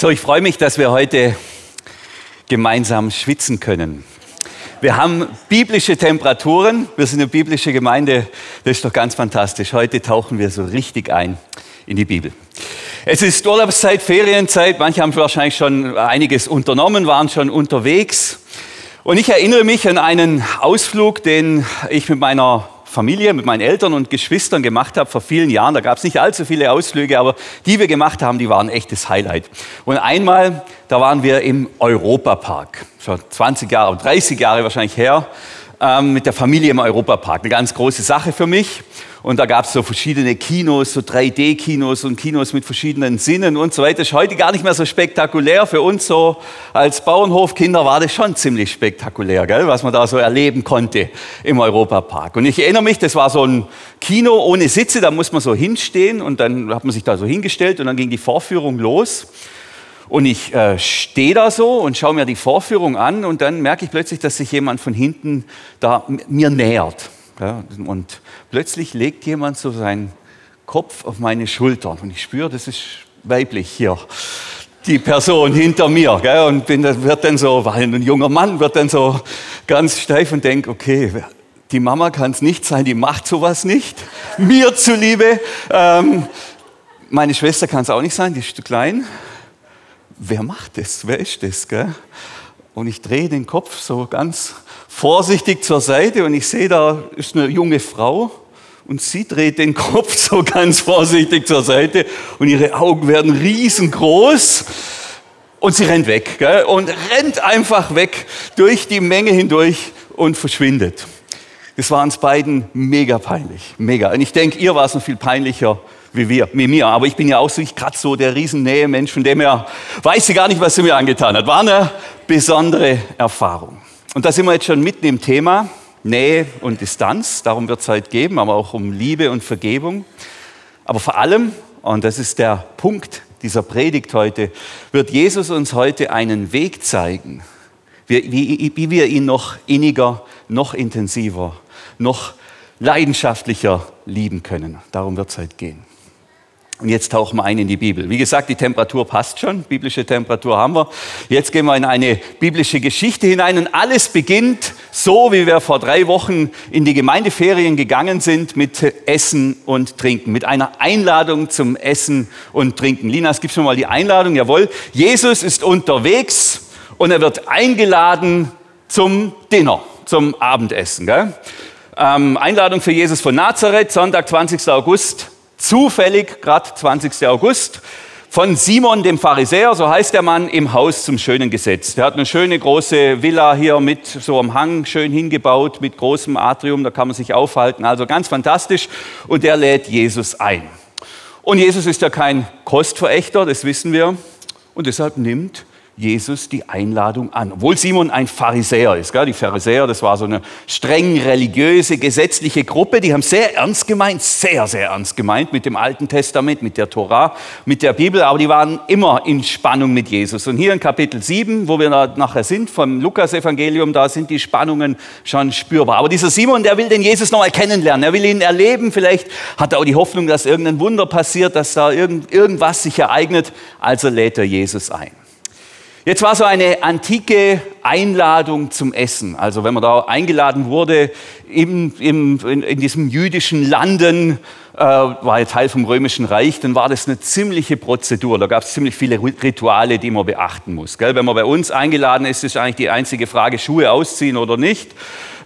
So, ich freue mich, dass wir heute gemeinsam schwitzen können. Wir haben biblische Temperaturen. Wir sind eine biblische Gemeinde. Das ist doch ganz fantastisch. Heute tauchen wir so richtig ein in die Bibel. Es ist Urlaubszeit, Ferienzeit. Manche haben wahrscheinlich schon einiges unternommen, waren schon unterwegs. Und ich erinnere mich an einen Ausflug, den ich mit meiner Familie, mit meinen Eltern und Geschwistern gemacht habe vor vielen Jahren. Da gab es nicht allzu viele Ausflüge, aber die wir gemacht haben, die waren echtes Highlight. Und einmal, da waren wir im Europapark, schon 20 Jahre, 30 Jahre wahrscheinlich her, ähm, mit der Familie im Europapark. Eine ganz große Sache für mich. Und da gab es so verschiedene Kinos, so 3D-Kinos und Kinos mit verschiedenen Sinnen und so weiter. Ist heute gar nicht mehr so spektakulär. Für uns so als Bauernhofkinder war das schon ziemlich spektakulär, gell? was man da so erleben konnte im Europapark. Und ich erinnere mich, das war so ein Kino ohne Sitze, da muss man so hinstehen und dann hat man sich da so hingestellt und dann ging die Vorführung los. Und ich äh, stehe da so und schaue mir die Vorführung an und dann merke ich plötzlich, dass sich jemand von hinten da mir nähert. Ja, und plötzlich legt jemand so seinen Kopf auf meine Schulter und ich spüre, das ist weiblich hier. Die Person hinter mir. Gell? Und bin, wird dann so, weil ein junger Mann wird dann so ganz steif und denkt, okay, die Mama kann es nicht sein, die macht sowas nicht. Mir zuliebe. Ähm, meine Schwester kann es auch nicht sein, die ist zu klein. Wer macht das? Wer ist das? Gell? Und ich drehe den Kopf so ganz vorsichtig zur Seite und ich sehe, da ist eine junge Frau und sie dreht den Kopf so ganz vorsichtig zur Seite und ihre Augen werden riesengroß und sie rennt weg gell? und rennt einfach weg durch die Menge hindurch und verschwindet. Das war uns beiden mega peinlich, mega. Und ich denke, ihr war es noch viel peinlicher wie wir, wie mir. Aber ich bin ja auch so, ich gerade so der Riesennähe-Mensch, von dem her weiß sie gar nicht, was sie mir angetan hat. War eine besondere Erfahrung. Und da sind wir jetzt schon mitten im Thema Nähe und Distanz. Darum wird es heute geben, aber auch um Liebe und Vergebung. Aber vor allem, und das ist der Punkt dieser Predigt heute, wird Jesus uns heute einen Weg zeigen, wie, wie wir ihn noch inniger, noch intensiver, noch leidenschaftlicher lieben können. Darum wird es heute gehen. Und jetzt tauchen wir ein in die Bibel. Wie gesagt, die Temperatur passt schon, biblische Temperatur haben wir. Jetzt gehen wir in eine biblische Geschichte hinein und alles beginnt so, wie wir vor drei Wochen in die Gemeindeferien gegangen sind mit Essen und Trinken, mit einer Einladung zum Essen und Trinken. Lina, es gibt schon mal die Einladung, jawohl. Jesus ist unterwegs und er wird eingeladen zum Dinner, zum Abendessen. Gell? Ähm, Einladung für Jesus von Nazareth, Sonntag, 20. August zufällig, gerade 20. August, von Simon dem Pharisäer, so heißt der Mann, im Haus zum schönen Gesetz. Der hat eine schöne große Villa hier mit so am Hang schön hingebaut, mit großem Atrium, da kann man sich aufhalten, also ganz fantastisch. Und der lädt Jesus ein. Und Jesus ist ja kein Kostverächter, das wissen wir. Und deshalb nimmt Jesus die Einladung an. Obwohl Simon ein Pharisäer ist. Gell? Die Pharisäer, das war so eine streng religiöse, gesetzliche Gruppe. Die haben sehr ernst gemeint, sehr, sehr ernst gemeint mit dem Alten Testament, mit der Torah, mit der Bibel. Aber die waren immer in Spannung mit Jesus. Und hier in Kapitel 7, wo wir nachher sind, vom Lukas-Evangelium, da sind die Spannungen schon spürbar. Aber dieser Simon, der will den Jesus noch mal kennenlernen. Er will ihn erleben. Vielleicht hat er auch die Hoffnung, dass irgendein Wunder passiert, dass da irgend, irgendwas sich ereignet. Also lädt er Jesus ein. Jetzt war so eine antike Einladung zum Essen. Also wenn man da eingeladen wurde im, in, in diesem jüdischen Landen, war ja Teil vom Römischen Reich, dann war das eine ziemliche Prozedur. Da gab es ziemlich viele Rituale, die man beachten muss. Gell? Wenn man bei uns eingeladen ist, ist eigentlich die einzige Frage, Schuhe ausziehen oder nicht.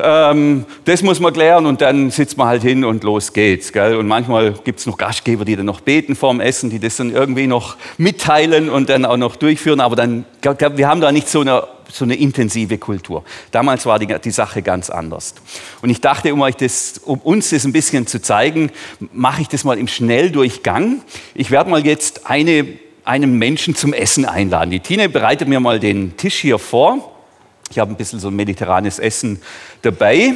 Ähm, das muss man klären und dann sitzt man halt hin und los geht's. Gell? Und manchmal gibt es noch Gastgeber, die dann noch beten vorm Essen, die das dann irgendwie noch mitteilen und dann auch noch durchführen. Aber dann, wir haben da nicht so eine so eine intensive Kultur. Damals war die, die Sache ganz anders. Und ich dachte, um, euch das, um uns das ein bisschen zu zeigen, mache ich das mal im Schnelldurchgang. Ich werde mal jetzt eine, einen Menschen zum Essen einladen. Die Tine bereitet mir mal den Tisch hier vor. Ich habe ein bisschen so ein mediterranes Essen dabei.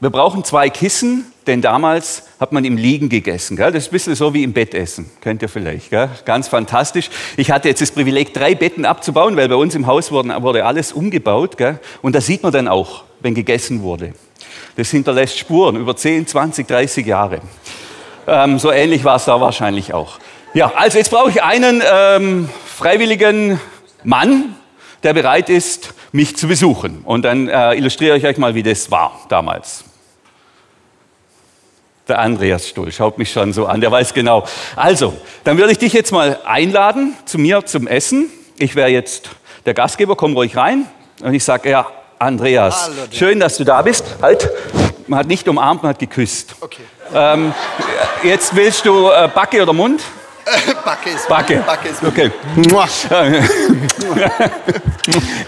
Wir brauchen zwei Kissen, denn damals hat man im Liegen gegessen. Gell? Das ist ein bisschen so wie im Bett essen, kennt ihr vielleicht. Gell? Ganz fantastisch. Ich hatte jetzt das Privileg, drei Betten abzubauen, weil bei uns im Haus wurde, wurde alles umgebaut. Gell? Und da sieht man dann auch, wenn gegessen wurde. Das hinterlässt Spuren über 10, 20, 30 Jahre. Ähm, so ähnlich war es da wahrscheinlich auch. Ja, also jetzt brauche ich einen ähm, freiwilligen Mann, der bereit ist, mich zu besuchen. Und dann äh, illustriere ich euch mal, wie das war damals. Der Andreas Stuhl schaut mich schon so an, der weiß genau. Also, dann würde ich dich jetzt mal einladen zu mir zum Essen. Ich wäre jetzt der Gastgeber, komm ruhig rein. Und ich sage, ja, Andreas, schön, dass du da bist. Halt, man hat nicht umarmt, man hat geküsst. Okay. Ähm, jetzt willst du äh, Backe oder Mund? Backe ist Backe. Backe ist okay.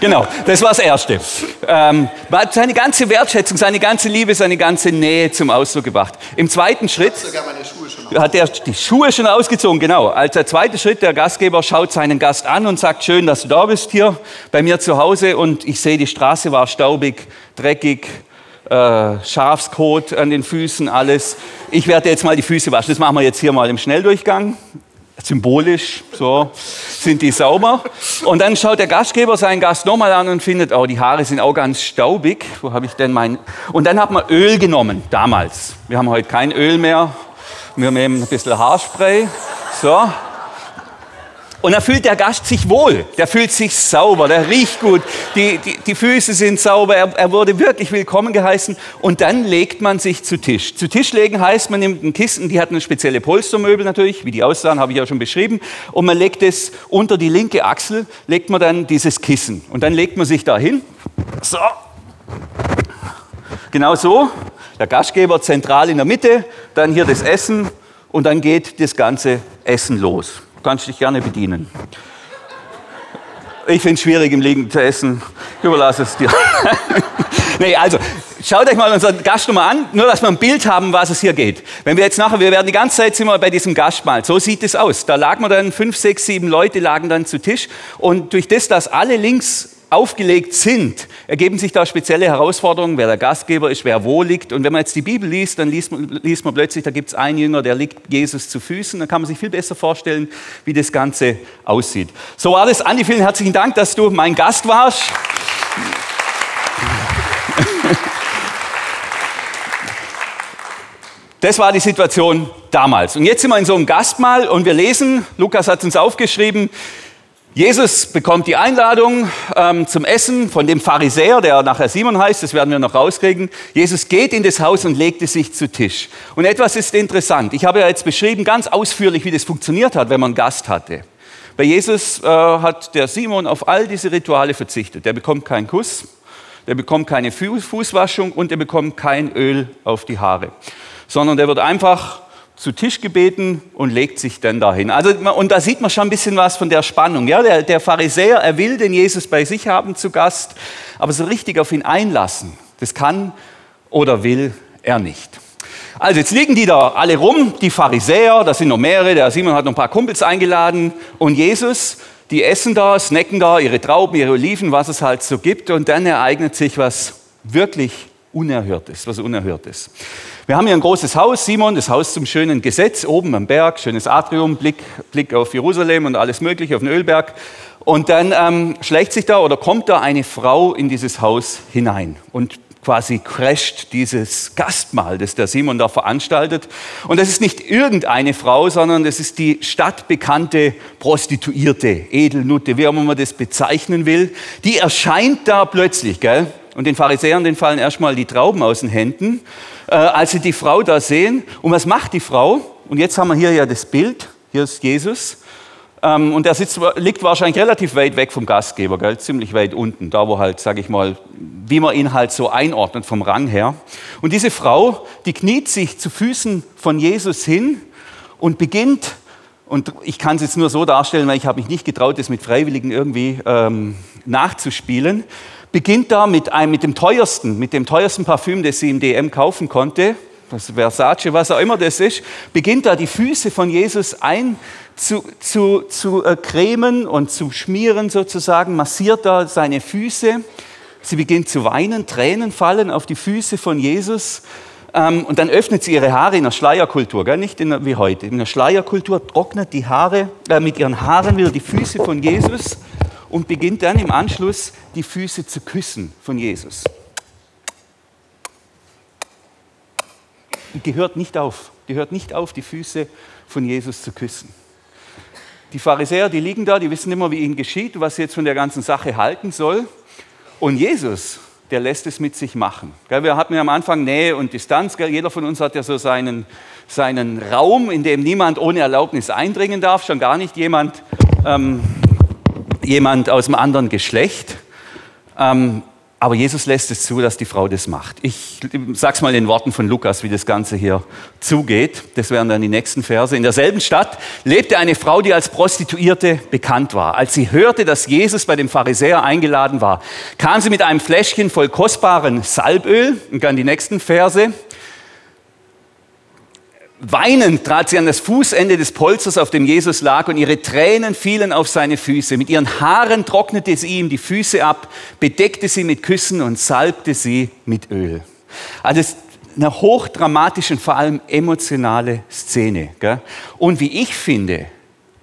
genau, das war das Erste. Ähm, hat seine ganze Wertschätzung, seine ganze Liebe, seine ganze Nähe zum Ausdruck gebracht. Im zweiten Schritt hat er die Schuhe schon ausgezogen, genau. Als der zweite Schritt, der Gastgeber schaut seinen Gast an und sagt, schön, dass du da bist hier bei mir zu Hause und ich sehe, die Straße war staubig, dreckig, äh, Schafskot an den Füßen, alles. Ich werde jetzt mal die Füße waschen. Das machen wir jetzt hier mal im Schnelldurchgang symbolisch, so sind die sauber. Und dann schaut der Gastgeber seinen Gast nochmal an und findet, oh, die Haare sind auch ganz staubig. Wo habe ich denn mein? Und dann hat man Öl genommen, damals. Wir haben heute kein Öl mehr. Wir nehmen ein bisschen Haarspray. So, und da fühlt der Gast sich wohl, der fühlt sich sauber, der riecht gut, die, die, die Füße sind sauber, er, er, wurde wirklich willkommen geheißen. Und dann legt man sich zu Tisch. Zu Tisch legen heißt, man nimmt ein Kissen, die hat eine spezielle Polstermöbel natürlich, wie die aussahen, habe ich ja schon beschrieben. Und man legt es unter die linke Achsel, legt man dann dieses Kissen. Und dann legt man sich da hin. So. Genau so. Der Gastgeber zentral in der Mitte, dann hier das Essen und dann geht das ganze Essen los. Du kannst dich gerne bedienen. Ich finde es schwierig, im Liegen zu essen. Ich überlasse es dir. nee, also, schaut euch mal unseren Gast nochmal an, nur dass wir ein Bild haben, was es hier geht. Wenn wir jetzt nachher, wir werden die ganze Zeit wir bei diesem Gastmahl. So sieht es aus. Da lagen wir dann, fünf, sechs, sieben Leute lagen dann zu Tisch. Und durch das, dass alle links aufgelegt sind, ergeben sich da spezielle Herausforderungen, wer der Gastgeber ist, wer wo liegt. Und wenn man jetzt die Bibel liest, dann liest man, liest man plötzlich, da gibt es einen Jünger, der liegt Jesus zu Füßen. Dann kann man sich viel besser vorstellen, wie das Ganze aussieht. So war das. Andi, vielen herzlichen Dank, dass du mein Gast warst. Das war die Situation damals. Und jetzt sind wir in so einem Gastmahl und wir lesen, Lukas hat uns aufgeschrieben, Jesus bekommt die Einladung ähm, zum Essen von dem Pharisäer, der nachher Simon heißt, das werden wir noch rauskriegen. Jesus geht in das Haus und legte sich zu Tisch. Und etwas ist interessant. Ich habe ja jetzt beschrieben, ganz ausführlich, wie das funktioniert hat, wenn man Gast hatte. Bei Jesus äh, hat der Simon auf all diese Rituale verzichtet. Der bekommt keinen Kuss, der bekommt keine Fußwaschung und er bekommt kein Öl auf die Haare, sondern der wird einfach zu Tisch gebeten und legt sich dann dahin. Also, und da sieht man schon ein bisschen was von der Spannung. Ja? Der, der Pharisäer, er will den Jesus bei sich haben zu Gast, aber so richtig auf ihn einlassen, das kann oder will er nicht. Also jetzt liegen die da alle rum, die Pharisäer, da sind noch mehrere, der Simon hat noch ein paar Kumpels eingeladen und Jesus, die essen da, snacken da ihre Trauben, ihre Oliven, was es halt so gibt und dann ereignet sich was wirklich Unerhörtes, was Unerhörtes. Wir haben hier ein großes Haus, Simon, das Haus zum schönen Gesetz, oben am Berg, schönes Atrium, Blick, Blick auf Jerusalem und alles Mögliche, auf den Ölberg. Und dann ähm, schlägt sich da oder kommt da eine Frau in dieses Haus hinein und quasi crasht dieses Gastmahl, das der Simon da veranstaltet. Und das ist nicht irgendeine Frau, sondern das ist die stadtbekannte Prostituierte, Edelnutte, wie auch immer man das bezeichnen will. Die erscheint da plötzlich, gell? Und den Pharisäern, den fallen erstmal die Trauben aus den Händen äh, als sie die Frau da sehen. Und was macht die Frau? Und jetzt haben wir hier ja das Bild. Hier ist Jesus. Ähm, und er sitzt, liegt wahrscheinlich relativ weit weg vom Gastgeber, gell? ziemlich weit unten, da wo halt, sage ich mal, wie man ihn halt so einordnet vom Rang her. Und diese Frau, die kniet sich zu Füßen von Jesus hin und beginnt, und ich kann es jetzt nur so darstellen, weil ich habe mich nicht getraut, das mit Freiwilligen irgendwie ähm, nachzuspielen, beginnt da mit, einem, mit dem teuersten, mit dem teuersten Parfüm, das sie im DM kaufen konnte, das Versace, was auch immer das ist, beginnt da die Füße von Jesus ein zu, zu, zu äh, cremen und zu schmieren sozusagen, massiert da seine Füße. Sie beginnt zu weinen, Tränen fallen auf die Füße von Jesus. Ähm, und dann öffnet sie ihre Haare in der Schleierkultur, gell? nicht in, wie heute. In der Schleierkultur trocknet die Haare, äh, mit ihren Haaren wieder die Füße von Jesus und beginnt dann im Anschluss die Füße zu küssen von Jesus. Die hört nicht auf. Die hört nicht auf, die Füße von Jesus zu küssen. die Pharisäer, die liegen da, die wissen immer, wie ihnen geschieht, was sie jetzt von der ganzen Sache halten soll. Und Jesus, der lässt es mit sich machen. Wir hatten ja am Anfang Nähe und Distanz. Jeder von uns hat ja so seinen, seinen Raum, in dem niemand ohne Erlaubnis eindringen darf, schon gar nicht jemand, ähm, jemand aus dem anderen Geschlecht. Ähm, aber Jesus lässt es zu, dass die Frau das macht. Ich sage es mal in den Worten von Lukas, wie das Ganze hier zugeht. Das wären dann die nächsten Verse. In derselben Stadt lebte eine Frau, die als Prostituierte bekannt war. Als sie hörte, dass Jesus bei dem Pharisäer eingeladen war, kam sie mit einem Fläschchen voll kostbaren Salböl. Und dann die nächsten Verse. Weinend trat sie an das Fußende des Polsters, auf dem Jesus lag, und ihre Tränen fielen auf seine Füße. Mit ihren Haaren trocknete sie ihm die Füße ab, bedeckte sie mit Küssen und salbte sie mit Öl. Also eine hochdramatische und vor allem emotionale Szene. Gell? Und wie ich finde,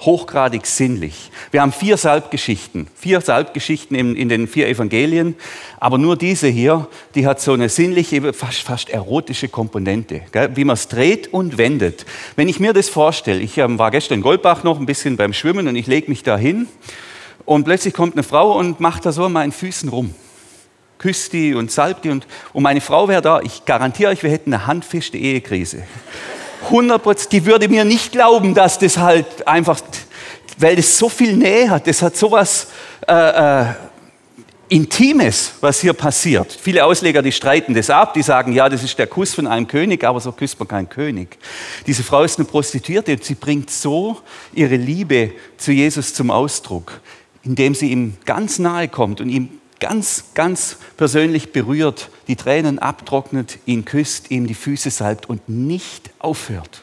hochgradig sinnlich. Wir haben vier Salbgeschichten, vier Salbgeschichten in, in, den vier Evangelien, aber nur diese hier, die hat so eine sinnliche, fast, fast erotische Komponente, gell? wie man es dreht und wendet. Wenn ich mir das vorstelle, ich ähm, war gestern in Goldbach noch ein bisschen beim Schwimmen und ich lege mich da hin und plötzlich kommt eine Frau und macht da so an meinen Füßen rum. Küsst die und salbt die und, und meine Frau wäre da, ich garantiere euch, wir hätten eine handfeste Ehekrise. 100 die würde mir nicht glauben, dass das halt einfach, weil das so viel Nähe hat, das hat so was äh, äh, Intimes, was hier passiert. Viele Ausleger, die streiten das ab, die sagen, ja, das ist der Kuss von einem König, aber so küsst man keinen König. Diese Frau ist eine Prostituierte und sie bringt so ihre Liebe zu Jesus zum Ausdruck, indem sie ihm ganz nahe kommt und ihm ganz, ganz persönlich berührt, die Tränen abtrocknet, ihn küsst, ihm die Füße salbt und nicht aufhört.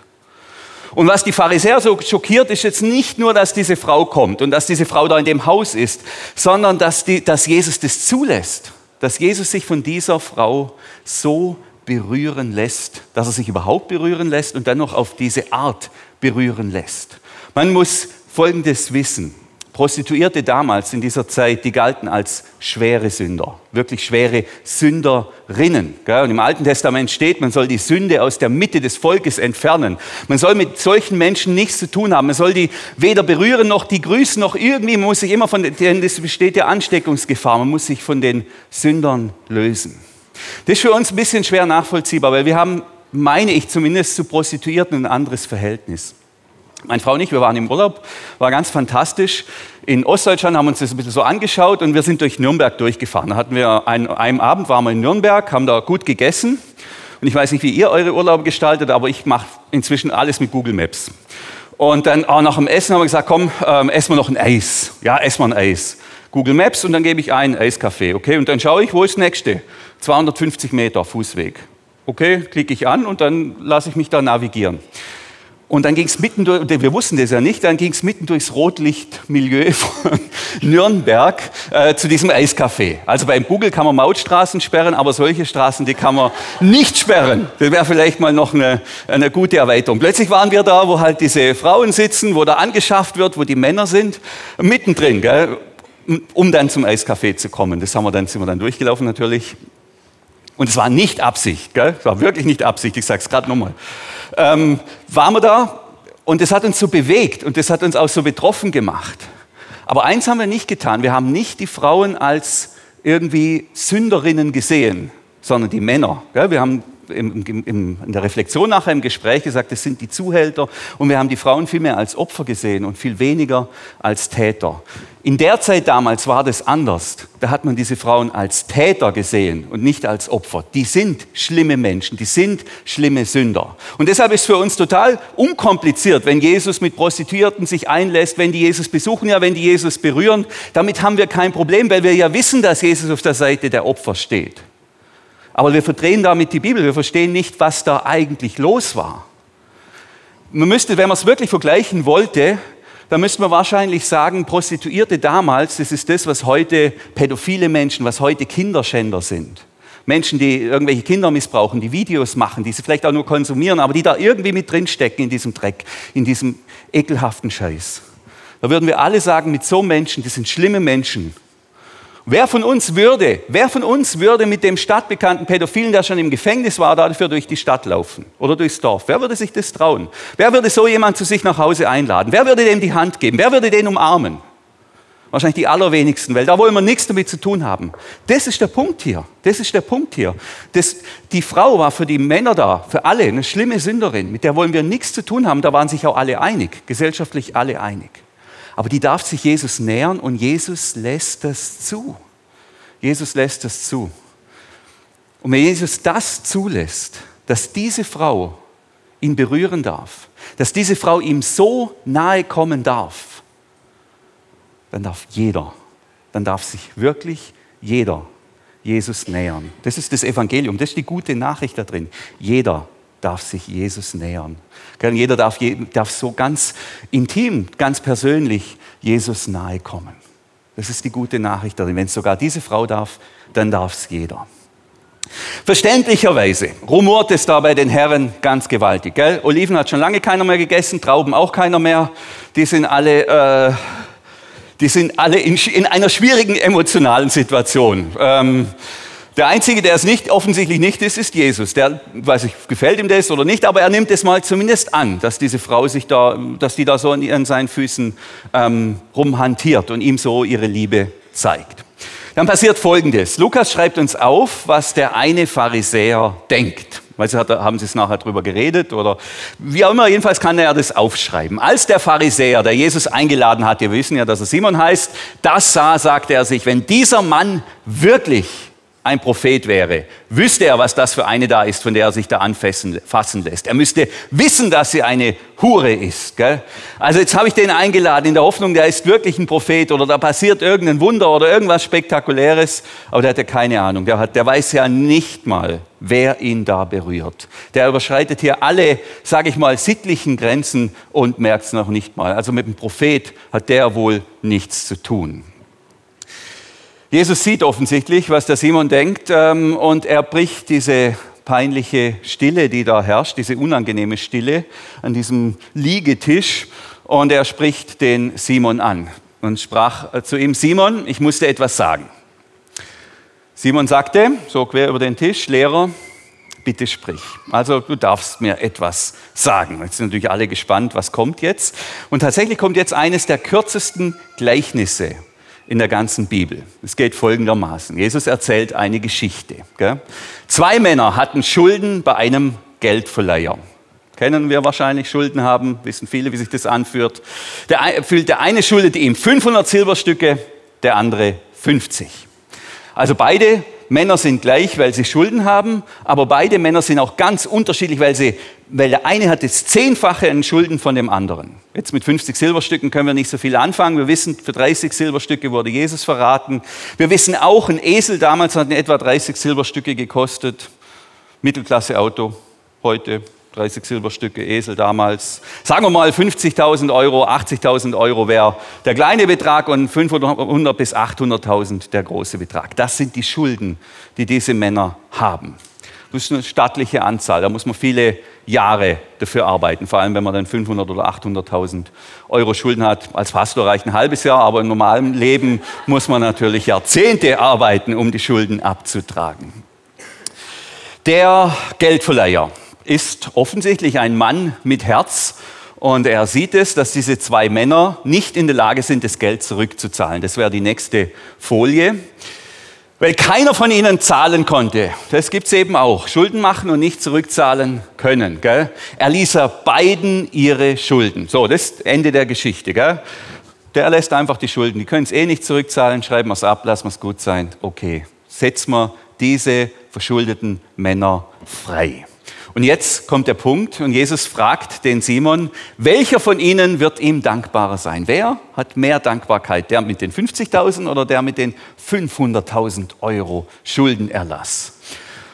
Und was die Pharisäer so schockiert, ist jetzt nicht nur, dass diese Frau kommt und dass diese Frau da in dem Haus ist, sondern dass, die, dass Jesus das zulässt, dass Jesus sich von dieser Frau so berühren lässt, dass er sich überhaupt berühren lässt und dann noch auf diese Art berühren lässt. Man muss Folgendes wissen. Prostituierte damals in dieser Zeit, die galten als schwere Sünder, wirklich schwere Sünderinnen. Und im Alten Testament steht, man soll die Sünde aus der Mitte des Volkes entfernen. Man soll mit solchen Menschen nichts zu tun haben. Man soll die weder berühren noch die grüßen noch irgendwie. Man muss sich immer von, denn es besteht ja Ansteckungsgefahr. Man muss sich von den Sündern lösen. Das ist für uns ein bisschen schwer nachvollziehbar, weil wir haben, meine ich zumindest, zu Prostituierten ein anderes Verhältnis. Meine Frau und ich, wir waren im Urlaub, war ganz fantastisch. In Ostdeutschland haben wir uns das ein bisschen so angeschaut und wir sind durch Nürnberg durchgefahren. Da hatten wir einen, einen Abend waren wir in Nürnberg, haben da gut gegessen. Und ich weiß nicht, wie ihr eure Urlaube gestaltet, aber ich mache inzwischen alles mit Google Maps. Und dann auch nach dem Essen haben wir gesagt, komm, ähm, essen wir noch ein Eis. Ja, essen wir ein Eis. Google Maps und dann gebe ich ein Eiskaffee. Okay, und dann schaue ich, wo ist das nächste? 250 Meter Fußweg. Okay, klicke ich an und dann lasse ich mich da navigieren. Und dann ging es mitten durch, wir wussten das ja nicht, dann ging es mitten durchs Rotlichtmilieu von Nürnberg äh, zu diesem Eiscafé. Also beim Google kann man Mautstraßen sperren, aber solche Straßen, die kann man nicht sperren. Das wäre vielleicht mal noch eine, eine gute Erweiterung. Plötzlich waren wir da, wo halt diese Frauen sitzen, wo da angeschafft wird, wo die Männer sind, mittendrin, gell, um dann zum Eiscafé zu kommen. Das haben wir dann, sind wir dann durchgelaufen natürlich. Und es war nicht Absicht, gell? es war wirklich nicht Absicht, ich sage es gerade nochmal ähm, waren wir da und das hat uns so bewegt und das hat uns auch so betroffen gemacht. Aber eins haben wir nicht getan, wir haben nicht die Frauen als irgendwie Sünderinnen gesehen, sondern die Männer. Wir haben im, im, in der Reflexion nachher im Gespräch gesagt, das sind die Zuhälter und wir haben die Frauen viel mehr als Opfer gesehen und viel weniger als Täter. In der Zeit damals war das anders. Da hat man diese Frauen als Täter gesehen und nicht als Opfer. Die sind schlimme Menschen, die sind schlimme Sünder. Und deshalb ist für uns total unkompliziert, wenn Jesus mit Prostituierten sich einlässt, wenn die Jesus besuchen, ja, wenn die Jesus berühren. Damit haben wir kein Problem, weil wir ja wissen, dass Jesus auf der Seite der Opfer steht. Aber wir verdrehen damit die Bibel. Wir verstehen nicht, was da eigentlich los war. Man müsste, wenn man es wirklich vergleichen wollte, dann müsste man wahrscheinlich sagen, Prostituierte damals, das ist das, was heute pädophile Menschen, was heute Kinderschänder sind. Menschen, die irgendwelche Kinder missbrauchen, die Videos machen, die sie vielleicht auch nur konsumieren, aber die da irgendwie mit drinstecken in diesem Dreck, in diesem ekelhaften Scheiß. Da würden wir alle sagen, mit so Menschen, das sind schlimme Menschen. Wer von uns würde, wer von uns würde mit dem stadtbekannten Pädophilen, der schon im Gefängnis war, dafür durch die Stadt laufen oder durchs Dorf? Wer würde sich das trauen? Wer würde so jemand zu sich nach Hause einladen? Wer würde dem die Hand geben? Wer würde den umarmen? Wahrscheinlich die allerwenigsten, weil da wollen wir nichts damit zu tun haben. Das ist der Punkt hier. Das ist der Punkt hier. Das, die Frau war für die Männer da, für alle, eine schlimme Sünderin. Mit der wollen wir nichts zu tun haben. Da waren sich auch alle einig, gesellschaftlich alle einig. Aber die darf sich Jesus nähern und Jesus lässt das zu. Jesus lässt das zu. Und wenn Jesus das zulässt, dass diese Frau ihn berühren darf, dass diese Frau ihm so nahe kommen darf, dann darf jeder, dann darf sich wirklich jeder Jesus nähern. Das ist das Evangelium, das ist die gute Nachricht da drin. Jeder darf sich Jesus nähern. Jeder darf, darf so ganz intim, ganz persönlich Jesus nahe kommen. Das ist die gute Nachricht darin. Wenn es sogar diese Frau darf, dann darf es jeder. Verständlicherweise rumort es da bei den Herren ganz gewaltig. Gell? Oliven hat schon lange keiner mehr gegessen, Trauben auch keiner mehr. Die sind alle, äh, die sind alle in, in, einer schwierigen emotionalen Situation. Ähm, der Einzige, der es nicht, offensichtlich nicht ist, ist Jesus. Der, weiß ich, gefällt ihm das oder nicht, aber er nimmt es mal zumindest an, dass diese Frau sich da, dass die da so an seinen Füßen ähm, rumhantiert und ihm so ihre Liebe zeigt. Dann passiert Folgendes. Lukas schreibt uns auf, was der eine Pharisäer denkt. Weil sie hat, haben sie es nachher drüber geredet oder wie auch immer, jedenfalls kann er das aufschreiben. Als der Pharisäer, der Jesus eingeladen hat, wir wissen ja, dass er Simon heißt, das sah, sagte er sich, wenn dieser Mann wirklich ein Prophet wäre, wüsste er, was das für eine da ist, von der er sich da anfassen lässt. Er müsste wissen, dass sie eine Hure ist. Gell? Also jetzt habe ich den eingeladen in der Hoffnung, der ist wirklich ein Prophet oder da passiert irgendein Wunder oder irgendwas Spektakuläres, aber der hat ja keine Ahnung. Der, hat, der weiß ja nicht mal, wer ihn da berührt. Der überschreitet hier alle, sage ich mal, sittlichen Grenzen und merkt es noch nicht mal. Also mit dem Prophet hat der wohl nichts zu tun. Jesus sieht offensichtlich, was der Simon denkt ähm, und er bricht diese peinliche Stille, die da herrscht, diese unangenehme Stille an diesem Liegetisch und er spricht den Simon an und sprach äh, zu ihm, Simon, ich muss dir etwas sagen. Simon sagte, so quer über den Tisch, Lehrer, bitte sprich. Also du darfst mir etwas sagen. Jetzt sind natürlich alle gespannt, was kommt jetzt. Und tatsächlich kommt jetzt eines der kürzesten Gleichnisse in der ganzen Bibel. Es geht folgendermaßen. Jesus erzählt eine Geschichte. Zwei Männer hatten Schulden bei einem Geldverleiher. Kennen wir wahrscheinlich Schulden haben, wissen viele, wie sich das anführt. Der, der eine schuldete ihm 500 Silberstücke, der andere 50. Also beide Männer sind gleich, weil sie Schulden haben, aber beide Männer sind auch ganz unterschiedlich, weil, sie, weil der eine hat das Zehnfache an Schulden von dem anderen. Jetzt mit 50 Silberstücken können wir nicht so viel anfangen. Wir wissen, für 30 Silberstücke wurde Jesus verraten. Wir wissen auch, ein Esel damals hat etwa 30 Silberstücke gekostet. Mittelklasse Auto heute 30 Silberstücke, Esel damals. Sagen wir mal 50.000 Euro, 80.000 Euro wäre der kleine Betrag und 500 bis 800.000 der große Betrag. Das sind die Schulden, die diese Männer haben. Das ist eine stattliche Anzahl, da muss man viele Jahre dafür arbeiten, vor allem wenn man dann 500 oder 800.000 Euro Schulden hat. Als Pastor reicht ein halbes Jahr, aber im normalen Leben muss man natürlich Jahrzehnte arbeiten, um die Schulden abzutragen. Der Geldverleiher, ist offensichtlich ein Mann mit Herz und er sieht es, dass diese zwei Männer nicht in der Lage sind, das Geld zurückzuzahlen. Das wäre die nächste Folie. Weil keiner von ihnen zahlen konnte. Das gibt es eben auch. Schulden machen und nicht zurückzahlen können. Gell? Er ließ er beiden ihre Schulden. So, das ist Ende der Geschichte. Gell? Der lässt einfach die Schulden. Die können es eh nicht zurückzahlen. Schreiben wir es ab, lassen wir es gut sein. Okay, setzen wir diese verschuldeten Männer frei. Und jetzt kommt der Punkt und Jesus fragt den Simon, welcher von ihnen wird ihm dankbarer sein? Wer hat mehr Dankbarkeit? Der mit den 50.000 oder der mit den 500.000 Euro Schuldenerlass?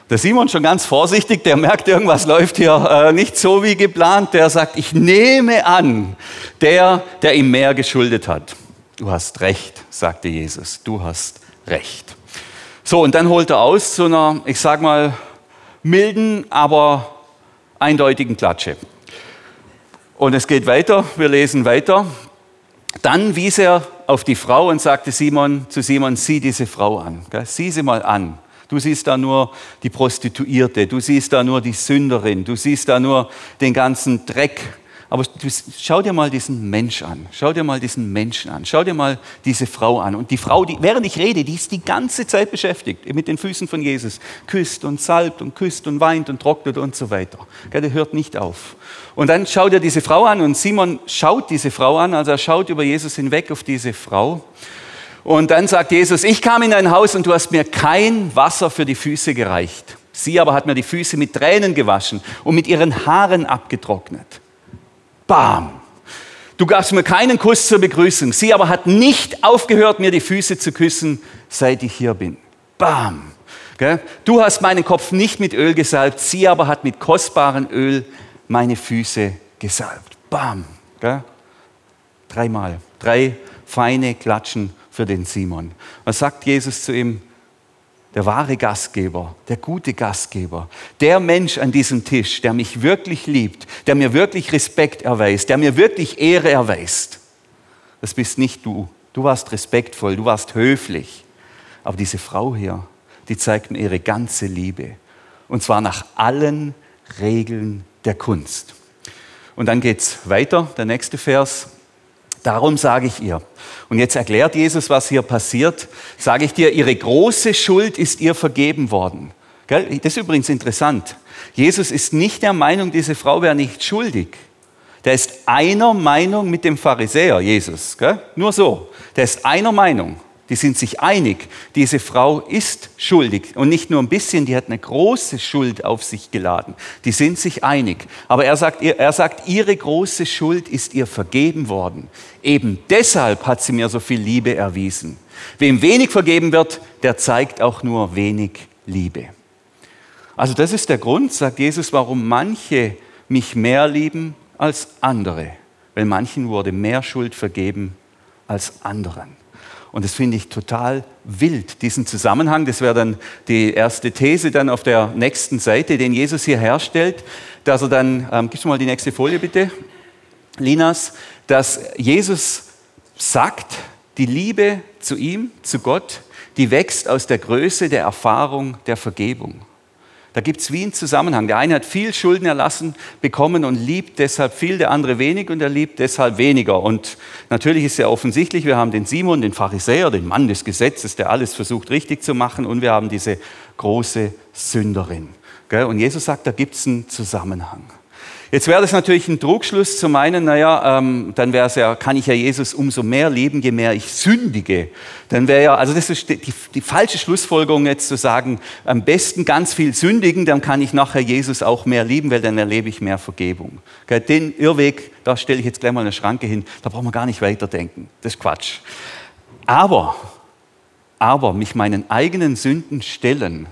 Der Simon schon ganz vorsichtig, der merkt, irgendwas läuft hier äh, nicht so wie geplant. Der sagt, ich nehme an, der, der ihm mehr geschuldet hat. Du hast recht, sagte Jesus, du hast recht. So, und dann holt er aus zu einer, ich sag mal, milden, aber eindeutigen Klatsche. Und es geht weiter, wir lesen weiter. Dann wies er auf die Frau und sagte Simon zu Simon, sieh diese Frau an. Sieh sie mal an. Du siehst da nur die Prostituierte, du siehst da nur die Sünderin, du siehst da nur den ganzen Dreck. Aber schau dir mal diesen Mensch an, schau dir mal diesen Menschen an, schau dir mal diese Frau an. Und die Frau, die, während ich rede, die ist die ganze Zeit beschäftigt mit den Füßen von Jesus. Küsst und salbt und küsst und weint und trocknet und so weiter. Der hört nicht auf. Und dann schaut er diese Frau an und Simon schaut diese Frau an, also er schaut über Jesus hinweg auf diese Frau. Und dann sagt Jesus, ich kam in dein Haus und du hast mir kein Wasser für die Füße gereicht. Sie aber hat mir die Füße mit Tränen gewaschen und mit ihren Haaren abgetrocknet. Bam! Du gabst mir keinen Kuss zur Begrüßung. Sie aber hat nicht aufgehört, mir die Füße zu küssen, seit ich hier bin. Bam! Du hast meinen Kopf nicht mit Öl gesalbt, sie aber hat mit kostbarem Öl meine Füße gesalbt. Bam! Dreimal. Drei feine Klatschen für den Simon. Was sagt Jesus zu ihm? Der wahre Gastgeber, der gute Gastgeber, der Mensch an diesem Tisch, der mich wirklich liebt, der mir wirklich Respekt erweist, der mir wirklich Ehre erweist. Das bist nicht du. Du warst respektvoll, du warst höflich. Aber diese Frau hier, die zeigt mir ihre ganze Liebe. Und zwar nach allen Regeln der Kunst. Und dann geht es weiter, der nächste Vers. Darum sage ich ihr. Und jetzt erklärt Jesus, was hier passiert. Sage ich dir, ihre große Schuld ist ihr vergeben worden. Das ist übrigens interessant. Jesus ist nicht der Meinung, diese Frau wäre nicht schuldig. Der ist einer Meinung mit dem Pharisäer, Jesus. Nur so. Der ist einer Meinung die sind sich einig, diese Frau ist schuldig. Und nicht nur ein bisschen, die hat eine große Schuld auf sich geladen. Die sind sich einig. Aber er sagt, er sagt, ihre große Schuld ist ihr vergeben worden. Eben deshalb hat sie mir so viel Liebe erwiesen. Wem wenig vergeben wird, der zeigt auch nur wenig Liebe. Also das ist der Grund, sagt Jesus, warum manche mich mehr lieben als andere. Weil manchen wurde mehr Schuld vergeben als anderen. Und das finde ich total wild, diesen Zusammenhang. Das wäre dann die erste These dann auf der nächsten Seite, den Jesus hier herstellt, dass er dann, ähm, gibst du mal die nächste Folie bitte, Linas, dass Jesus sagt, die Liebe zu ihm, zu Gott, die wächst aus der Größe der Erfahrung der Vergebung. Da gibt es wie einen Zusammenhang. Der eine hat viel Schulden erlassen bekommen und liebt deshalb viel, der andere wenig und er liebt deshalb weniger. Und natürlich ist ja offensichtlich, wir haben den Simon, den Pharisäer, den Mann des Gesetzes, der alles versucht richtig zu machen und wir haben diese große Sünderin. Und Jesus sagt, da gibt es einen Zusammenhang. Jetzt wäre das natürlich ein Trugschluss zu meinen, naja, ähm, dann wäre es ja, kann ich ja Jesus umso mehr lieben, je mehr ich sündige. Dann wäre ja, also das ist die, die, falsche Schlussfolgerung jetzt zu sagen, am besten ganz viel sündigen, dann kann ich nachher Jesus auch mehr lieben, weil dann erlebe ich mehr Vergebung. Den Irrweg, da stelle ich jetzt gleich mal eine Schranke hin, da brauchen wir gar nicht weiterdenken. Das ist Quatsch. Aber, aber mich meinen eigenen Sünden stellen,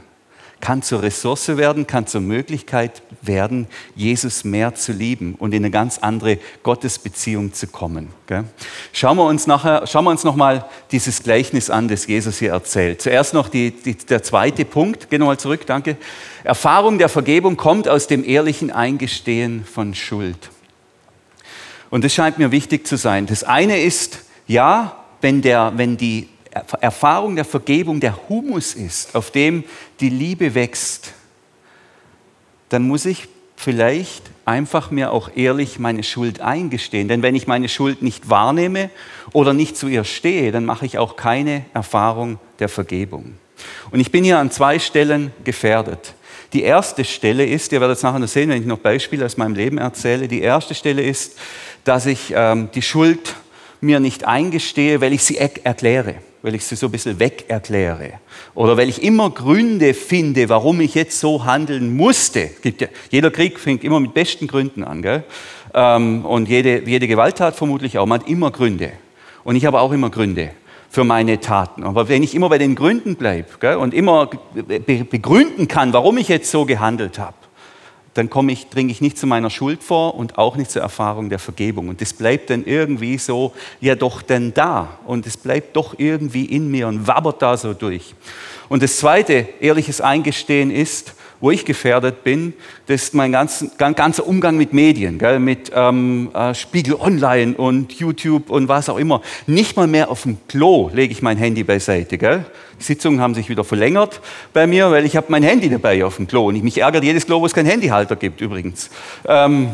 kann zur Ressource werden, kann zur Möglichkeit werden, Jesus mehr zu lieben und in eine ganz andere Gottesbeziehung zu kommen. Schauen wir uns nachher, schauen wir uns noch mal dieses Gleichnis an, das Jesus hier erzählt. Zuerst noch die, die, der zweite Punkt. Geh nochmal zurück, danke. Erfahrung der Vergebung kommt aus dem ehrlichen Eingestehen von Schuld. Und das scheint mir wichtig zu sein. Das eine ist, ja, wenn, der, wenn die Erfahrung der Vergebung der Humus ist, auf dem die Liebe wächst, dann muss ich vielleicht einfach mir auch ehrlich meine Schuld eingestehen. Denn wenn ich meine Schuld nicht wahrnehme oder nicht zu ihr stehe, dann mache ich auch keine Erfahrung der Vergebung. Und ich bin hier an zwei Stellen gefährdet. Die erste Stelle ist, ihr werdet es nachher noch sehen, wenn ich noch Beispiele aus meinem Leben erzähle, die erste Stelle ist, dass ich ähm, die Schuld mir nicht eingestehe, weil ich sie erkläre weil ich sie so ein bisschen weg erkläre. Oder weil ich immer Gründe finde, warum ich jetzt so handeln musste. jeder Krieg fängt immer mit besten Gründen an. Ähm, und jede, jede Gewalttat vermutlich auch. Man hat immer Gründe. Und ich habe auch immer Gründe für meine Taten. Aber wenn ich immer bei den Gründen bleibe und immer begründen kann, warum ich jetzt so gehandelt habe, dann komme ich, dringe ich nicht zu meiner Schuld vor und auch nicht zur Erfahrung der Vergebung. Und das bleibt dann irgendwie so, ja doch denn da. Und es bleibt doch irgendwie in mir und wabbert da so durch. Und das zweite, ehrliches Eingestehen ist, wo ich gefährdet bin, das ist mein ganzer, ganzer Umgang mit Medien, gell, mit ähm, äh, Spiegel Online und YouTube und was auch immer. Nicht mal mehr auf dem Klo lege ich mein Handy beiseite. Gell. Sitzungen haben sich wieder verlängert bei mir, weil ich habe mein Handy dabei auf dem Klo. Und ich mich ärgert jedes Klo, wo es keinen Handyhalter gibt übrigens. Ähm,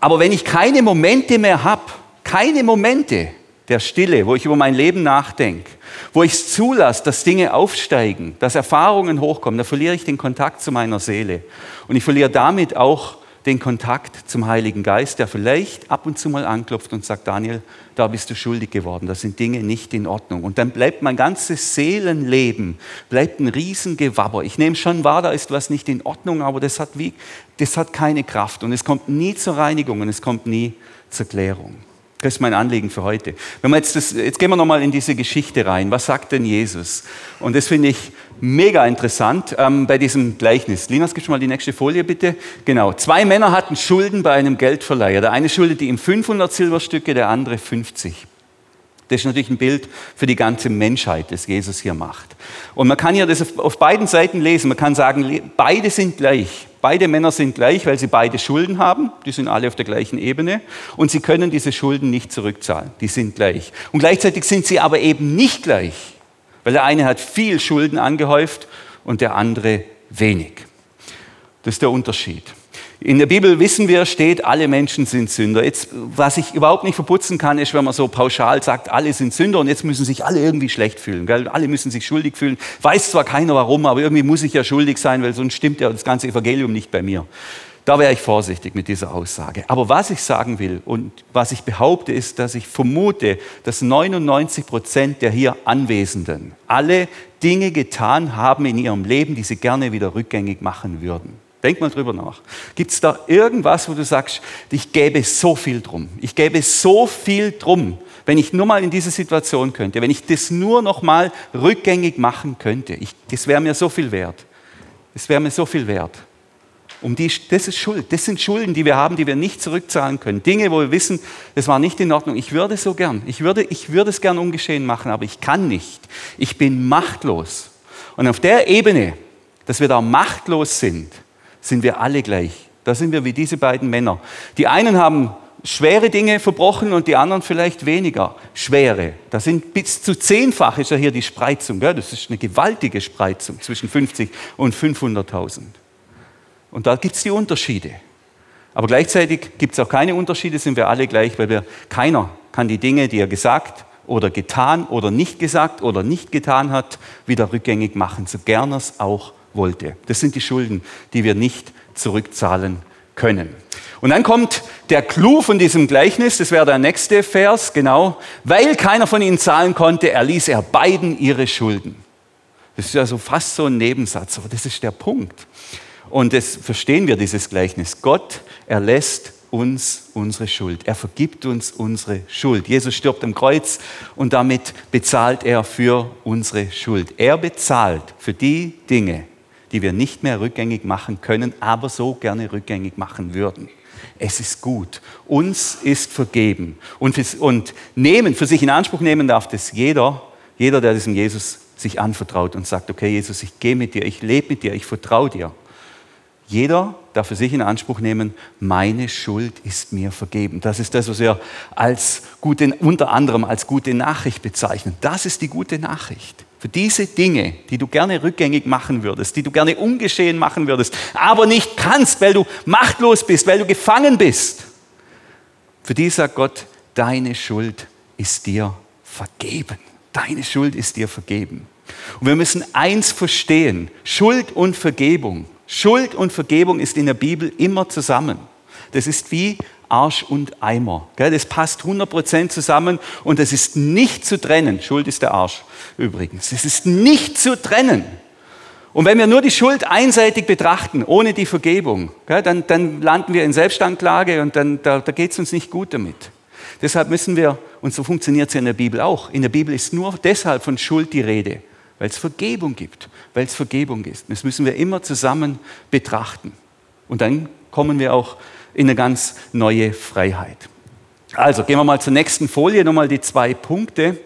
aber wenn ich keine Momente mehr habe, keine Momente der Stille, wo ich über mein Leben nachdenke, wo ich es zulasse, dass Dinge aufsteigen, dass Erfahrungen hochkommen, da verliere ich den Kontakt zu meiner Seele. Und ich verliere damit auch den Kontakt zum Heiligen Geist, der vielleicht ab und zu mal anklopft und sagt, Daniel, da bist du schuldig geworden, da sind Dinge nicht in Ordnung. Und dann bleibt mein ganzes Seelenleben, bleibt ein Riesengewabber. Ich nehme schon wahr, da ist was nicht in Ordnung, aber das hat, wie, das hat keine Kraft und es kommt nie zur Reinigung und es kommt nie zur Klärung. Das ist mein Anliegen für heute. Wenn wir jetzt, das, jetzt gehen wir nochmal in diese Geschichte rein. Was sagt denn Jesus? Und das finde ich mega interessant ähm, bei diesem Gleichnis. Linas, gibst du mal die nächste Folie bitte? Genau. Zwei Männer hatten Schulden bei einem Geldverleiher. Der eine schuldete ihm 500 Silberstücke, der andere 50. Das ist natürlich ein Bild für die ganze Menschheit, das Jesus hier macht. Und man kann ja das auf beiden Seiten lesen. Man kann sagen, beide sind gleich. Beide Männer sind gleich, weil sie beide Schulden haben. Die sind alle auf der gleichen Ebene. Und sie können diese Schulden nicht zurückzahlen. Die sind gleich. Und gleichzeitig sind sie aber eben nicht gleich. Weil der eine hat viel Schulden angehäuft und der andere wenig. Das ist der Unterschied. In der Bibel wissen wir, steht, alle Menschen sind Sünder. Jetzt, was ich überhaupt nicht verputzen kann, ist, wenn man so pauschal sagt, alle sind Sünder und jetzt müssen sich alle irgendwie schlecht fühlen. Gell? Alle müssen sich schuldig fühlen. Weiß zwar keiner warum, aber irgendwie muss ich ja schuldig sein, weil sonst stimmt ja das ganze Evangelium nicht bei mir. Da wäre ich vorsichtig mit dieser Aussage. Aber was ich sagen will und was ich behaupte, ist, dass ich vermute, dass 99 Prozent der hier Anwesenden alle Dinge getan haben in ihrem Leben, die sie gerne wieder rückgängig machen würden. Denk mal drüber nach. Gibt es da irgendwas, wo du sagst, ich gäbe so viel drum, ich gäbe so viel drum, wenn ich nur mal in diese Situation könnte, wenn ich das nur noch mal rückgängig machen könnte, ich, das wäre mir so viel wert. Das wäre mir so viel wert. Um die, das ist Schuld. Das sind Schulden, die wir haben, die wir nicht zurückzahlen können. Dinge, wo wir wissen, das war nicht in Ordnung. Ich würde so gern. Ich würde, ich würde es gern ungeschehen machen, aber ich kann nicht. Ich bin machtlos. Und auf der Ebene, dass wir da machtlos sind, sind wir alle gleich. Da sind wir wie diese beiden Männer. Die einen haben schwere Dinge verbrochen und die anderen vielleicht weniger schwere. Da sind bis zu zehnfach ist ja hier die Spreizung. Gell? Das ist eine gewaltige Spreizung zwischen 50 und 500.000. Und da gibt es die Unterschiede. Aber gleichzeitig gibt es auch keine Unterschiede, sind wir alle gleich, weil wir, keiner kann die Dinge, die er gesagt oder getan oder nicht gesagt oder nicht getan hat, wieder rückgängig machen, so gern er es auch wollte. Das sind die Schulden, die wir nicht zurückzahlen können. Und dann kommt der Clou von diesem Gleichnis, das wäre der nächste Vers, genau. Weil keiner von ihnen zahlen konnte, erließ er beiden ihre Schulden. Das ist ja fast so ein Nebensatz, aber das ist der Punkt. Und das verstehen wir, dieses Gleichnis. Gott erlässt uns unsere Schuld. Er vergibt uns unsere Schuld. Jesus stirbt am Kreuz und damit bezahlt er für unsere Schuld. Er bezahlt für die Dinge, die wir nicht mehr rückgängig machen können, aber so gerne rückgängig machen würden. Es ist gut. Uns ist vergeben. Und, und nehmen, für sich in Anspruch nehmen darf das jeder, jeder, der diesem Jesus sich anvertraut und sagt, okay, Jesus, ich gehe mit dir, ich lebe mit dir, ich vertraue dir. Jeder darf für sich in Anspruch nehmen, meine Schuld ist mir vergeben. Das ist das, was wir als gute, unter anderem als gute Nachricht bezeichnen. Das ist die gute Nachricht. Für diese Dinge, die du gerne rückgängig machen würdest, die du gerne ungeschehen machen würdest, aber nicht kannst, weil du machtlos bist, weil du gefangen bist. Für die sagt Gott, deine Schuld ist dir vergeben. Deine Schuld ist dir vergeben. Und wir müssen eins verstehen, Schuld und Vergebung. Schuld und Vergebung ist in der Bibel immer zusammen. Das ist wie Arsch und Eimer. Das passt 100% zusammen und es ist nicht zu trennen. Schuld ist der Arsch übrigens. Es ist nicht zu trennen. Und wenn wir nur die Schuld einseitig betrachten, ohne die Vergebung, dann, dann landen wir in Selbstanklage und dann, da, da geht es uns nicht gut damit. Deshalb müssen wir, und so funktioniert es ja in der Bibel auch, in der Bibel ist nur deshalb von Schuld die Rede, weil es Vergebung gibt, weil es Vergebung ist. Das müssen wir immer zusammen betrachten. Und dann kommen wir auch in eine ganz neue Freiheit. Also gehen wir mal zur nächsten Folie, nochmal die zwei Punkte.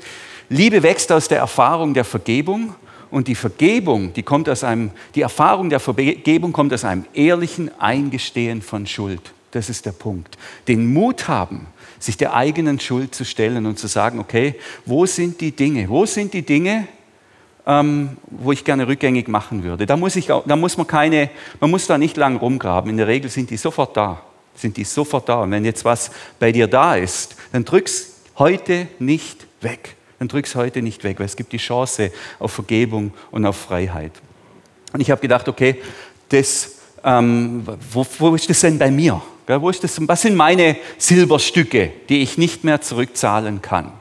Liebe wächst aus der Erfahrung der Vergebung und die Vergebung, die kommt aus einem, die Erfahrung der Vergebung kommt aus einem ehrlichen Eingestehen von Schuld. Das ist der Punkt. Den Mut haben, sich der eigenen Schuld zu stellen und zu sagen, okay, wo sind die Dinge? Wo sind die Dinge, ähm, wo ich gerne rückgängig machen würde? Da muss, ich, da muss man keine, man muss da nicht lang rumgraben. In der Regel sind die sofort da. Sind die sofort da. Und wenn jetzt was bei dir da ist, dann drück's heute nicht weg. Dann drück's heute nicht weg, weil es gibt die Chance auf Vergebung und auf Freiheit. Und ich habe gedacht, okay, das, ähm, wo, wo ist das denn bei mir? Wo ist das, was sind meine Silberstücke, die ich nicht mehr zurückzahlen kann?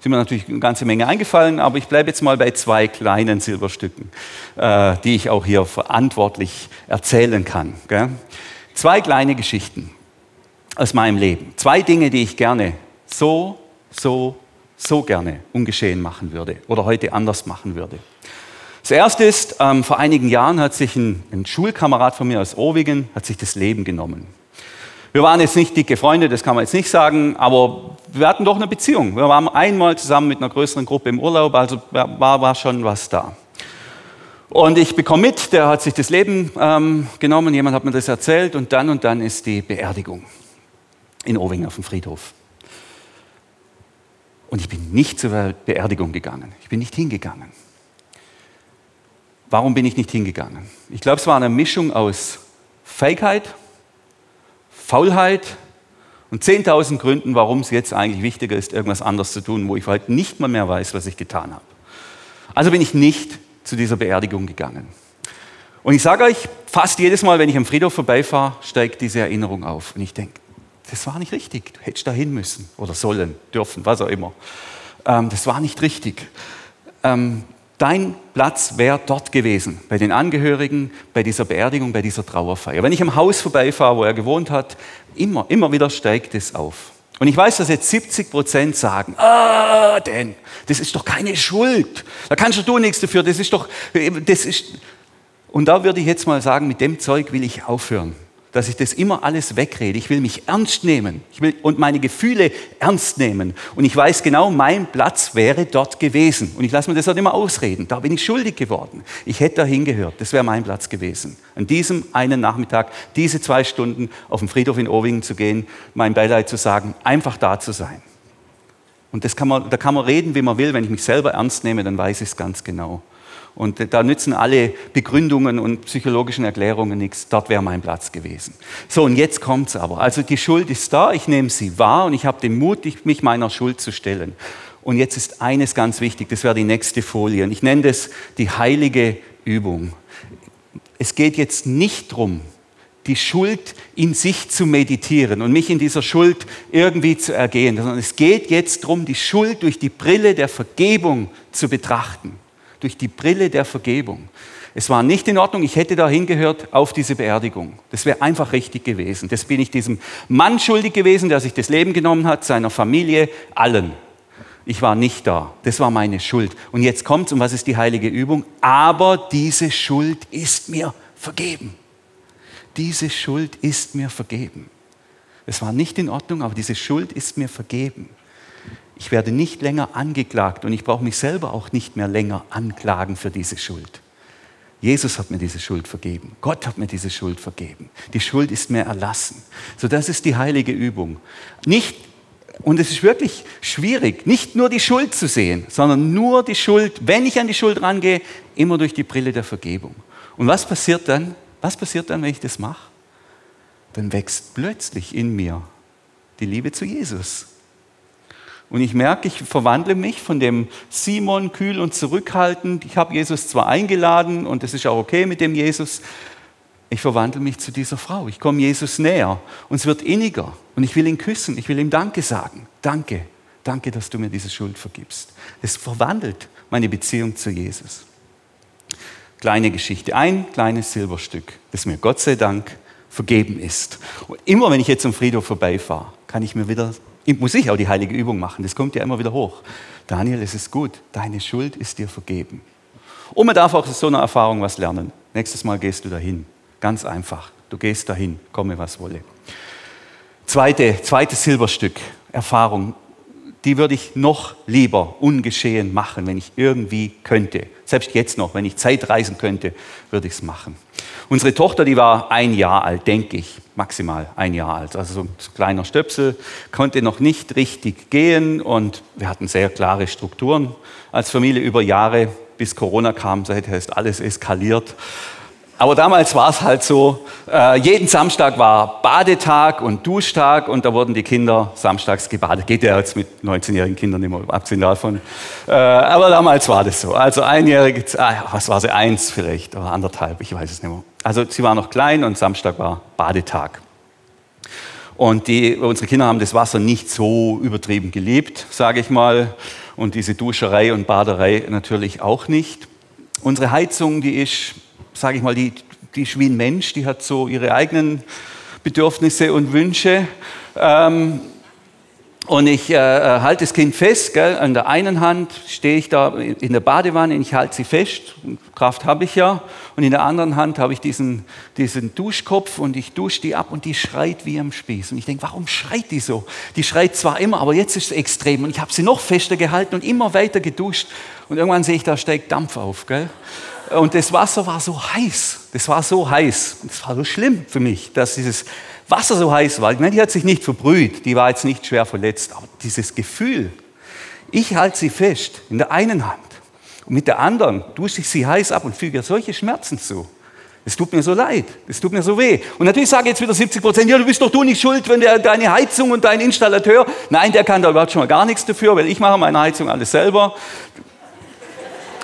Sind mir natürlich eine ganze Menge eingefallen, aber ich bleibe jetzt mal bei zwei kleinen Silberstücken, äh, die ich auch hier verantwortlich erzählen kann. Zwei kleine Geschichten aus meinem Leben. Zwei Dinge, die ich gerne so, so, so gerne ungeschehen machen würde oder heute anders machen würde. Das erste ist, ähm, vor einigen Jahren hat sich ein, ein Schulkamerad von mir aus Owigen hat sich das Leben genommen. Wir waren jetzt nicht dicke Freunde, das kann man jetzt nicht sagen, aber wir hatten doch eine Beziehung. Wir waren einmal zusammen mit einer größeren Gruppe im Urlaub, also war, war schon was da. Und ich bekomme mit, der hat sich das Leben ähm, genommen, jemand hat mir das erzählt und dann und dann ist die Beerdigung in Owingen auf dem Friedhof. Und ich bin nicht zur Beerdigung gegangen. Ich bin nicht hingegangen. Warum bin ich nicht hingegangen? Ich glaube, es war eine Mischung aus Feigheit, Faulheit und 10.000 Gründen, warum es jetzt eigentlich wichtiger ist, irgendwas anderes zu tun, wo ich heute nicht mal mehr weiß, was ich getan habe. Also bin ich nicht zu dieser Beerdigung gegangen. Und ich sage euch, fast jedes Mal, wenn ich am Friedhof vorbeifahre, steigt diese Erinnerung auf. Und ich denke, das war nicht richtig. Du hättest da hin müssen oder sollen, dürfen, was auch immer. Ähm, das war nicht richtig. Ähm, Dein Platz wäre dort gewesen, bei den Angehörigen, bei dieser Beerdigung, bei dieser Trauerfeier. Wenn ich am Haus vorbeifahre, wo er gewohnt hat, immer, immer wieder steigt es auf. Und ich weiß, dass jetzt 70 Prozent sagen, ah, denn, das ist doch keine Schuld. Da kannst du nichts dafür, das ist doch, das ist. Und da würde ich jetzt mal sagen, mit dem Zeug will ich aufhören dass ich das immer alles wegrede. Ich will mich ernst nehmen ich will, und meine Gefühle ernst nehmen. Und ich weiß genau, mein Platz wäre dort gewesen. Und ich lasse mir das auch immer ausreden. Da bin ich schuldig geworden. Ich hätte da hingehört. Das wäre mein Platz gewesen. An diesem einen Nachmittag, diese zwei Stunden auf dem Friedhof in Owingen zu gehen, mein Beileid zu sagen, einfach da zu sein. Und das kann man, da kann man reden, wie man will. Wenn ich mich selber ernst nehme, dann weiß ich es ganz genau. Und da nützen alle Begründungen und psychologischen Erklärungen nichts. Dort wäre mein Platz gewesen. So, und jetzt kommt es aber. Also die Schuld ist da, ich nehme sie wahr und ich habe den Mut, mich meiner Schuld zu stellen. Und jetzt ist eines ganz wichtig, das wäre die nächste Folie. Und ich nenne das die heilige Übung. Es geht jetzt nicht darum, die Schuld in sich zu meditieren und mich in dieser Schuld irgendwie zu ergehen, sondern es geht jetzt darum, die Schuld durch die Brille der Vergebung zu betrachten durch die Brille der Vergebung. Es war nicht in Ordnung, ich hätte da hingehört auf diese Beerdigung. Das wäre einfach richtig gewesen. Das bin ich diesem Mann schuldig gewesen, der sich das Leben genommen hat, seiner Familie, allen. Ich war nicht da. Das war meine Schuld. Und jetzt kommt's, und was ist die heilige Übung? Aber diese Schuld ist mir vergeben. Diese Schuld ist mir vergeben. Es war nicht in Ordnung, aber diese Schuld ist mir vergeben. Ich werde nicht länger angeklagt und ich brauche mich selber auch nicht mehr länger anklagen für diese Schuld. Jesus hat mir diese Schuld vergeben. Gott hat mir diese Schuld vergeben. Die Schuld ist mir erlassen. So, das ist die heilige Übung. Nicht, und es ist wirklich schwierig, nicht nur die Schuld zu sehen, sondern nur die Schuld, wenn ich an die Schuld rangehe, immer durch die Brille der Vergebung. Und was passiert dann? Was passiert dann, wenn ich das mache? Dann wächst plötzlich in mir die Liebe zu Jesus. Und ich merke, ich verwandle mich von dem Simon kühl und zurückhaltend. Ich habe Jesus zwar eingeladen und es ist auch okay mit dem Jesus. Ich verwandle mich zu dieser Frau. Ich komme Jesus näher und es wird inniger. Und ich will ihn küssen. Ich will ihm Danke sagen. Danke. Danke, dass du mir diese Schuld vergibst. Es verwandelt meine Beziehung zu Jesus. Kleine Geschichte. Ein kleines Silberstück, das mir Gott sei Dank vergeben ist. Und immer wenn ich jetzt zum Friedhof vorbeifahre, kann ich mir wieder muss ich auch die heilige Übung machen. Das kommt ja immer wieder hoch. Daniel, es ist gut. Deine Schuld ist dir vergeben. Und man darf auch aus so einer Erfahrung was lernen. Nächstes Mal gehst du dahin. Ganz einfach. Du gehst dahin, komme was wolle. Zweite, zweites Silberstück, Erfahrung. Die würde ich noch lieber ungeschehen machen, wenn ich irgendwie könnte. Selbst jetzt noch, wenn ich Zeit reisen könnte, würde ich es machen. Unsere Tochter, die war ein Jahr alt, denke ich, maximal ein Jahr alt. Also so ein kleiner Stöpsel, konnte noch nicht richtig gehen und wir hatten sehr klare Strukturen als Familie über Jahre, bis Corona kam. Seither ist alles eskaliert. Aber damals war es halt so, äh, jeden Samstag war Badetag und Duschtag und da wurden die Kinder samstags gebadet. Geht ja jetzt mit 19-jährigen Kindern immer, abgesehen davon. Äh, aber damals war das so. Also einjährige, ah, was war sie, eins vielleicht oder anderthalb, ich weiß es nicht mehr. Also sie war noch klein und Samstag war Badetag. Und die, unsere Kinder haben das Wasser nicht so übertrieben geliebt, sage ich mal. Und diese Duscherei und Baderei natürlich auch nicht. Unsere Heizung, die ist sage ich mal, die, die ist wie ein Mensch, die hat so ihre eigenen Bedürfnisse und Wünsche. Ähm, und ich äh, äh, halte das Kind fest, gell? an der einen Hand stehe ich da in der Badewanne, und ich halte sie fest, Kraft habe ich ja, und in der anderen Hand habe ich diesen, diesen Duschkopf und ich dusche die ab und die schreit wie am Spieß. Und ich denke, warum schreit die so? Die schreit zwar immer, aber jetzt ist es extrem und ich habe sie noch fester gehalten und immer weiter geduscht und irgendwann sehe ich, da steigt Dampf auf. Gell? Und das Wasser war so heiß. Das war so heiß. Das war so schlimm für mich, dass dieses Wasser so heiß war. Ich meine, die hat sich nicht verbrüht, die war jetzt nicht schwer verletzt, aber dieses Gefühl, ich halte sie fest in der einen Hand und mit der anderen dusche ich sie heiß ab und füge ihr solche Schmerzen zu. Es tut mir so leid, es tut mir so weh. Und natürlich sage jetzt wieder 70 Prozent, ja, du bist doch du nicht schuld, wenn der, deine Heizung und dein Installateur, nein, der kann da überhaupt schon mal gar nichts dafür, weil ich mache meine Heizung alles selber.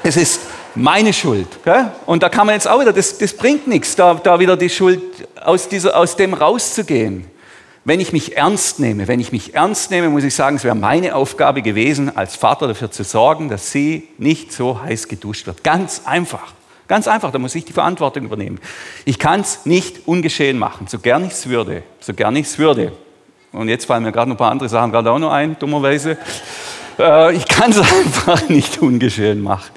Es ist meine Schuld. Gell? Und da kann man jetzt auch wieder, das, das bringt nichts, da, da wieder die Schuld aus, dieser, aus dem rauszugehen. Wenn ich mich ernst nehme, wenn ich mich ernst nehme, muss ich sagen, es wäre meine Aufgabe gewesen, als Vater dafür zu sorgen, dass sie nicht so heiß geduscht wird. Ganz einfach. Ganz einfach, da muss ich die Verantwortung übernehmen. Ich kann es nicht ungeschehen machen, so gern ich es würde, so gern ich es würde. Und jetzt fallen mir gerade noch ein paar andere Sachen gerade auch noch ein, dummerweise. Äh, ich kann es einfach nicht ungeschehen machen.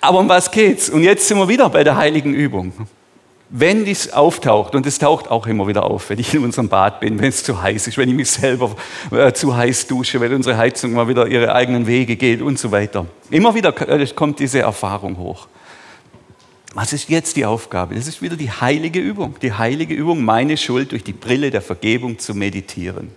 Aber um was geht's? Und jetzt sind wir wieder bei der heiligen Übung. Wenn dies auftaucht, und es taucht auch immer wieder auf, wenn ich in unserem Bad bin, wenn es zu heiß ist, wenn ich mich selber äh, zu heiß dusche, wenn unsere Heizung mal wieder ihre eigenen Wege geht und so weiter. Immer wieder äh, kommt diese Erfahrung hoch. Was ist jetzt die Aufgabe? Das ist wieder die heilige Übung. Die heilige Übung, meine Schuld durch die Brille der Vergebung zu meditieren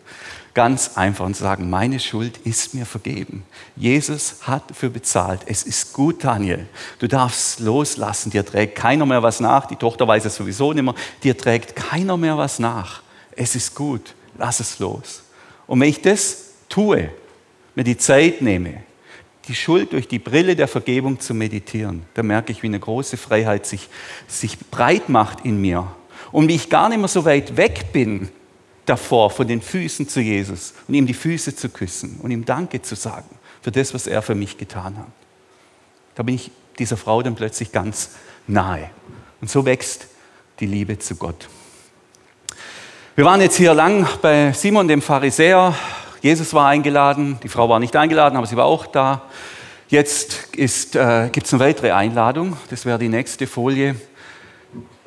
ganz einfach und sagen, meine Schuld ist mir vergeben. Jesus hat dafür bezahlt. Es ist gut, Daniel. Du darfst loslassen. Dir trägt keiner mehr was nach. Die Tochter weiß es sowieso nicht mehr. Dir trägt keiner mehr was nach. Es ist gut. Lass es los. Und wenn ich das tue, mir die Zeit nehme, die Schuld durch die Brille der Vergebung zu meditieren, da merke ich, wie eine große Freiheit sich, sich breit macht in mir. Und wie ich gar nicht mehr so weit weg bin davor, von den Füßen zu Jesus und ihm die Füße zu küssen und ihm Danke zu sagen für das, was er für mich getan hat. Da bin ich dieser Frau dann plötzlich ganz nahe. Und so wächst die Liebe zu Gott. Wir waren jetzt hier lang bei Simon, dem Pharisäer. Jesus war eingeladen, die Frau war nicht eingeladen, aber sie war auch da. Jetzt äh, gibt es eine weitere Einladung, das wäre die nächste Folie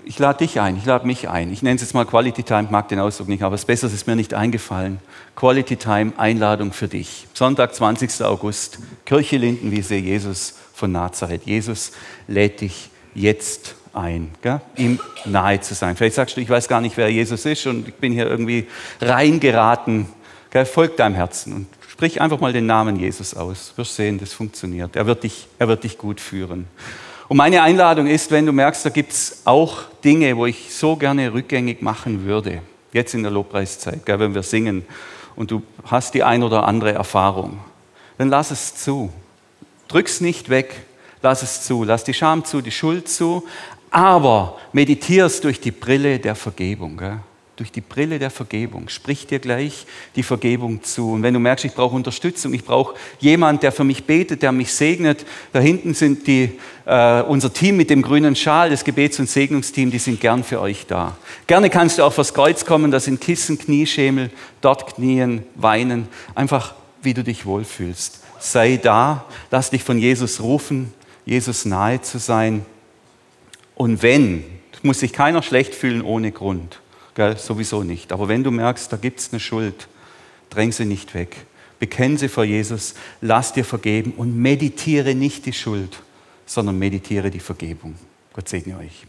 ich lade dich ein, ich lade mich ein. Ich nenne es jetzt mal Quality Time, mag den Ausdruck nicht, aber es Besseres ist mir nicht eingefallen. Quality Time, Einladung für dich. Sonntag, 20. August, Kirche Lindenwiese, Jesus von Nazareth. Jesus lädt dich jetzt ein, gell? ihm nahe zu sein. Vielleicht sagst du, ich weiß gar nicht, wer Jesus ist und ich bin hier irgendwie reingeraten. Gell? Folg deinem Herzen und sprich einfach mal den Namen Jesus aus. Wirst sehen, das funktioniert. Er wird dich, er wird dich gut führen. Und meine Einladung ist, wenn du merkst, da gibt es auch Dinge, wo ich so gerne rückgängig machen würde, jetzt in der Lobpreiszeit, gell, wenn wir singen und du hast die ein oder andere Erfahrung, dann lass es zu. Drück's nicht weg, lass es zu. Lass die Scham zu, die Schuld zu, aber meditierst durch die Brille der Vergebung. Gell? Durch die Brille der Vergebung. Sprich dir gleich die Vergebung zu. Und wenn du merkst, ich brauche Unterstützung, ich brauche jemand, der für mich betet, der mich segnet, da hinten sind die, äh, unser Team mit dem grünen Schal, das Gebets- und Segnungsteam, die sind gern für euch da. Gerne kannst du auch vors Kreuz kommen, da sind Kissen, Knieschemel, dort knien, weinen, einfach wie du dich wohlfühlst. Sei da, lass dich von Jesus rufen, Jesus nahe zu sein. Und wenn, muss sich keiner schlecht fühlen ohne Grund. Gell, sowieso nicht. Aber wenn du merkst, da gibt es eine Schuld, dräng sie nicht weg. bekenn sie vor Jesus, lass dir vergeben und meditiere nicht die Schuld, sondern meditiere die Vergebung. Gott segne euch.